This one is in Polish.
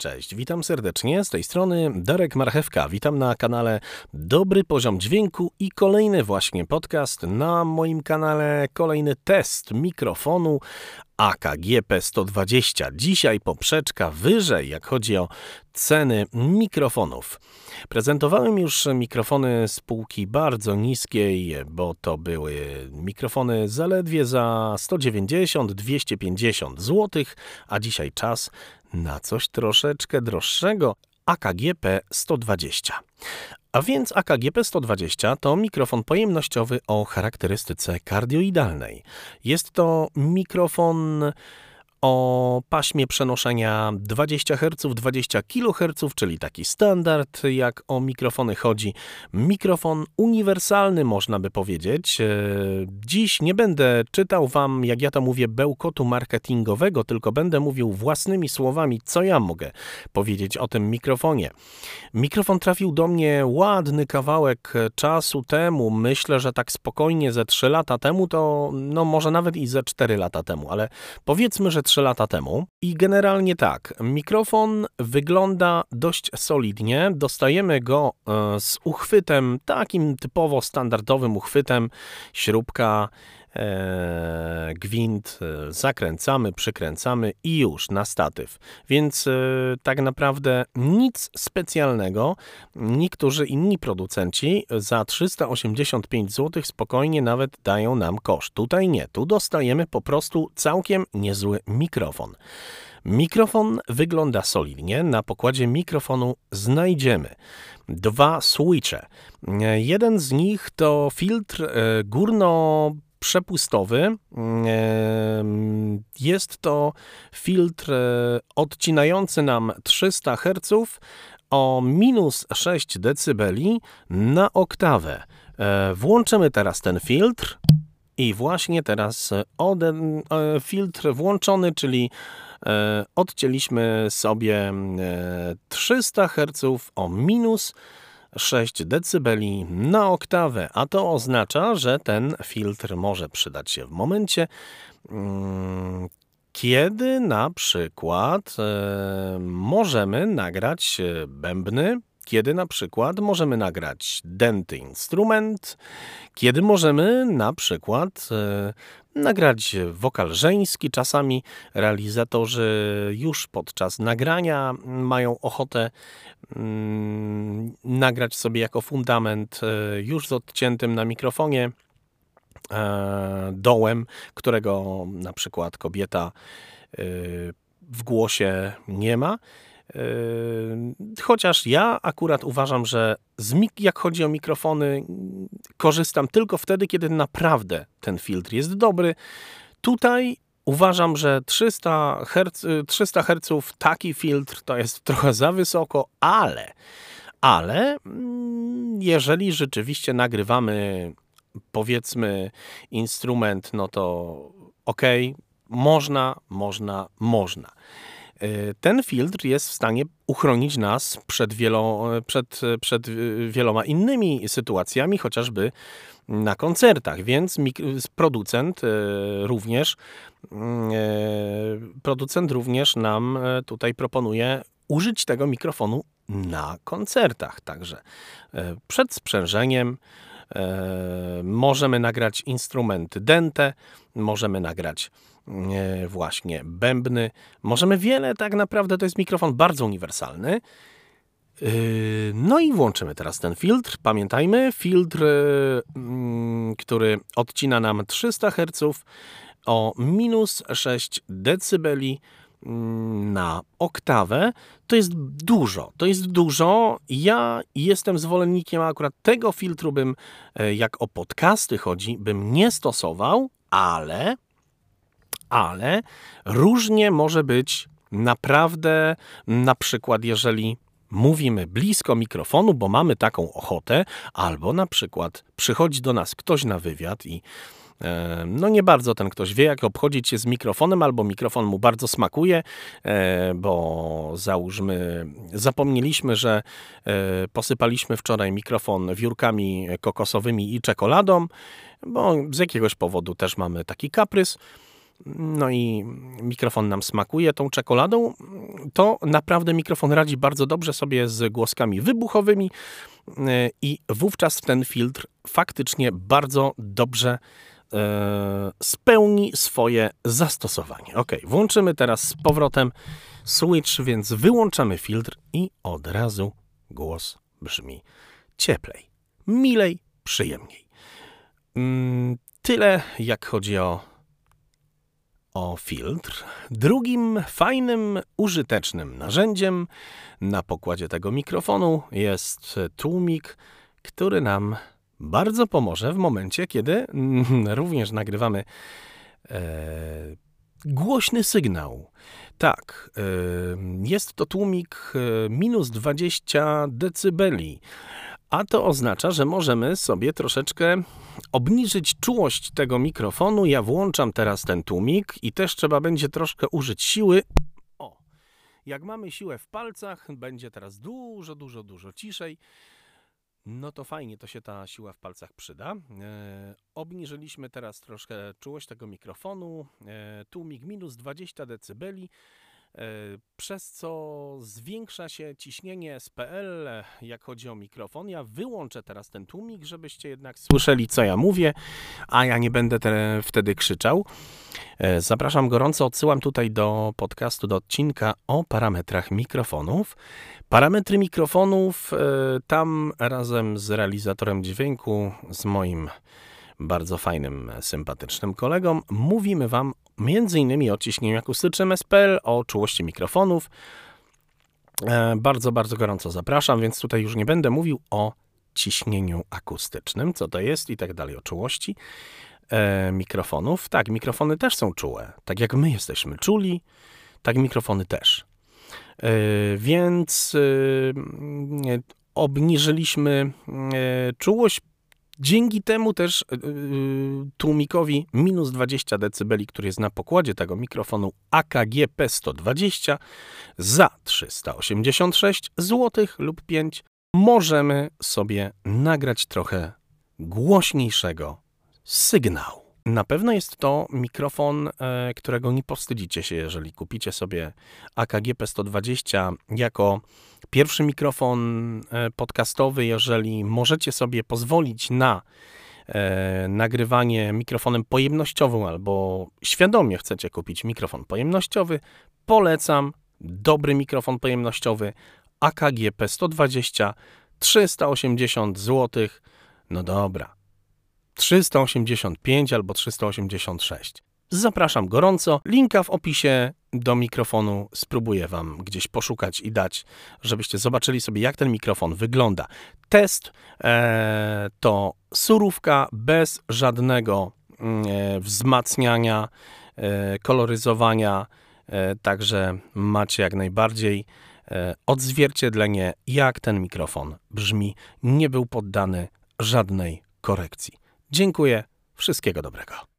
Cześć, witam serdecznie. Z tej strony Darek Marchewka. Witam na kanale Dobry Poziom Dźwięku i kolejny właśnie podcast na moim kanale. Kolejny test mikrofonu AKG P120. Dzisiaj poprzeczka wyżej, jak chodzi o ceny mikrofonów. Prezentowałem już mikrofony z półki bardzo niskiej, bo to były mikrofony zaledwie za 190-250 zł, a dzisiaj czas na coś troszeczkę droższego AKG P120. A więc AKG P120 to mikrofon pojemnościowy o charakterystyce kardioidalnej. Jest to mikrofon o paśmie przenoszenia 20 Hz, 20 kHz, czyli taki standard, jak o mikrofony chodzi. Mikrofon uniwersalny, można by powiedzieć. E, dziś nie będę czytał Wam, jak ja to mówię, bełkotu marketingowego, tylko będę mówił własnymi słowami, co ja mogę powiedzieć o tym mikrofonie. Mikrofon trafił do mnie ładny kawałek czasu temu. Myślę, że tak spokojnie ze 3 lata temu, to no może nawet i ze 4 lata temu, ale powiedzmy, że 3 lata temu. I generalnie tak, mikrofon wygląda dość solidnie. Dostajemy go e, z uchwytem, takim typowo standardowym uchwytem, śrubka, gwint, e, zakręcamy, przykręcamy i już na statyw. Więc e, tak naprawdę nic specjalnego. Niektórzy inni producenci za 385 zł spokojnie nawet dają nam koszt. Tutaj nie, tu dostajemy po prostu całkiem niezły mikrofon. Mikrofon wygląda solidnie. Na pokładzie mikrofonu znajdziemy dwa switche. Jeden z nich to filtr e, górno przepustowy. Jest to filtr e, odcinający nam 300 Hz o minus 6 dB na oktawę. E, włączymy teraz ten filtr i właśnie teraz e, filtr włączony, czyli odcięliśmy sobie 300 Hz o minus 6 dB na oktawę, a to oznacza, że ten filtr może przydać się w momencie, mm, kiedy na przykład e, możemy nagrać e, bębny, kiedy na przykład możemy nagrać denty instrument, kiedy możemy na przykład e, nagrać wokal żeński. Czasami realizatorzy już podczas nagrania mają ochotę mm, nagrać sobie jako fundament e, już z odciętym na mikrofonie e, dołem, którego na przykład kobieta e, w głosie nie ma. Chociaż ja akurat uważam, że jak chodzi o mikrofony, korzystam tylko wtedy, kiedy naprawdę ten filtr jest dobry. Tutaj uważam, że 300 Hz, 300 Hz taki filtr to jest trochę za wysoko, ale, ale mm, jeżeli rzeczywiście nagrywamy powiedzmy instrument, no to ok, można, można, można. E, ten filtr jest w stanie uchronić nas przed, wielo, przed, przed wieloma innymi sytuacjami, chociażby na koncertach, więc producent e, również mm, producent również nam tutaj proponuje użyć tego mikrofonu na koncertach. Także przed sprzężeniem możemy nagrać instrumenty dente, możemy nagrać właśnie bębny. Możemy wiele, tak naprawdę to jest mikrofon bardzo uniwersalny. Yy, no i włączymy teraz ten filtr. Pamiętajmy, filtr, mm, który odcina nam 300 Hz o minus 6 dB mm, na oktawę. To jest dużo, to jest dużo. Ja jestem zwolennikiem akurat tego filtru bym, e, jak o podcasty chodzi, bym nie stosował, ale ale różnie może być naprawdę, na przykład, jeżeli mówimy blisko mikrofonu, bo mamy taką ochotę, albo na przykład przychodzi do nas ktoś na wywiad i e, no nie bardzo ten ktoś wie, jak obchodzić się z mikrofonem, albo mikrofon mu bardzo smakuje, e, bo załóżmy, zapomnieliśmy, że e, posypaliśmy wczoraj mikrofon wiórkami kokosowymi i czekoladą, bo z jakiegoś powodu też mamy taki kaprys. No i mikrofon nam smakuje tą czekoladą, to naprawdę mikrofon radzi bardzo dobrze sobie z głoskami wybuchowymi e, i wówczas ten filtr faktycznie bardzo dobrze e, spełni swoje zastosowanie. Ok, włączymy teraz z powrotem switch, więc wyłączamy filtr i od razu głos brzmi cieplej, milej, przyjemniej. Mm, tyle jak chodzi o, o filtr. Drugim fajnym, użytecznym narzędziem na pokładzie tego mikrofonu jest tłumik, który nam bardzo pomoże w momencie, kiedy również nagrywamy e, głośny sygnał. Tak, e, jest to tłumik e, minus 20 decybeli a to oznacza, że możemy sobie troszeczkę obniżyć czułość tego mikrofonu. Ja włączam teraz ten tłumik i też trzeba będzie troszkę użyć siły. O, jak mamy siłę w palcach, będzie teraz dużo, dużo, dużo ciszej. No to fajnie, to się ta siła w palcach przyda. E, obniżyliśmy teraz troszkę czułość tego mikrofonu. E, tłumik minus 20 dB. E, przez co zwiększa się ciśnienie SPL, jak chodzi o mikrofon. Ja wyłączę teraz ten tłumik, żebyście jednak słyszeli, co ja mówię, a ja nie będę te, wtedy krzyczał. E, zapraszam gorąco, odsyłam tutaj do podcastu, do odcinka o parametrach mikrofonów. Parametry mikrofonów, e, tam razem z realizatorem dźwięku, z moim bardzo fajnym, sympatycznym kolegą, mówimy Wam m.in. o ciśnieniu akustycznym SPL, o czułości mikrofonów. E, bardzo, bardzo gorąco zapraszam, więc tutaj już nie będę mówił o ciśnieniu akustycznym, co to jest i tak dalej, o czułości e, mikrofonów. Tak, mikrofony też są czułe. Tak jak my jesteśmy czuli, tak mikrofony też. E, więc obniżyliśmy czułość Dzięki temu też yy, tłumikowi minus 20 dB, który jest na pokładzie tego mikrofonu AKG P120 za 386 zł lub 5 możemy sobie nagrać trochę głośniejszego sygnału. Na pewno jest to mikrofon, e, którego nie powstydzicie się, jeżeli kupicie sobie AKG P120 jako pierwszy mikrofon e, podcastowy, jeżeli możecie sobie pozwolić na e, nagrywanie mikrofonem pojemnościowym albo świadomie chcecie kupić mikrofon pojemnościowy, polecam dobry mikrofon pojemnościowy AKG P120 380 zł. No dobra, 385 albo 386. Zapraszam gorąco. Linka w opisie do mikrofonu spróbuję Wam gdzieś poszukać i dać, żebyście zobaczyli sobie, jak ten mikrofon wygląda. Test e, to surówka bez żadnego mm, e, wzmacniania, e, koloryzowania, e, także macie jak najbardziej e, odzwierciedlenie, jak ten mikrofon brzmi. Nie był poddany żadnej korekcji. Dziękuję, wszystkiego dobrego.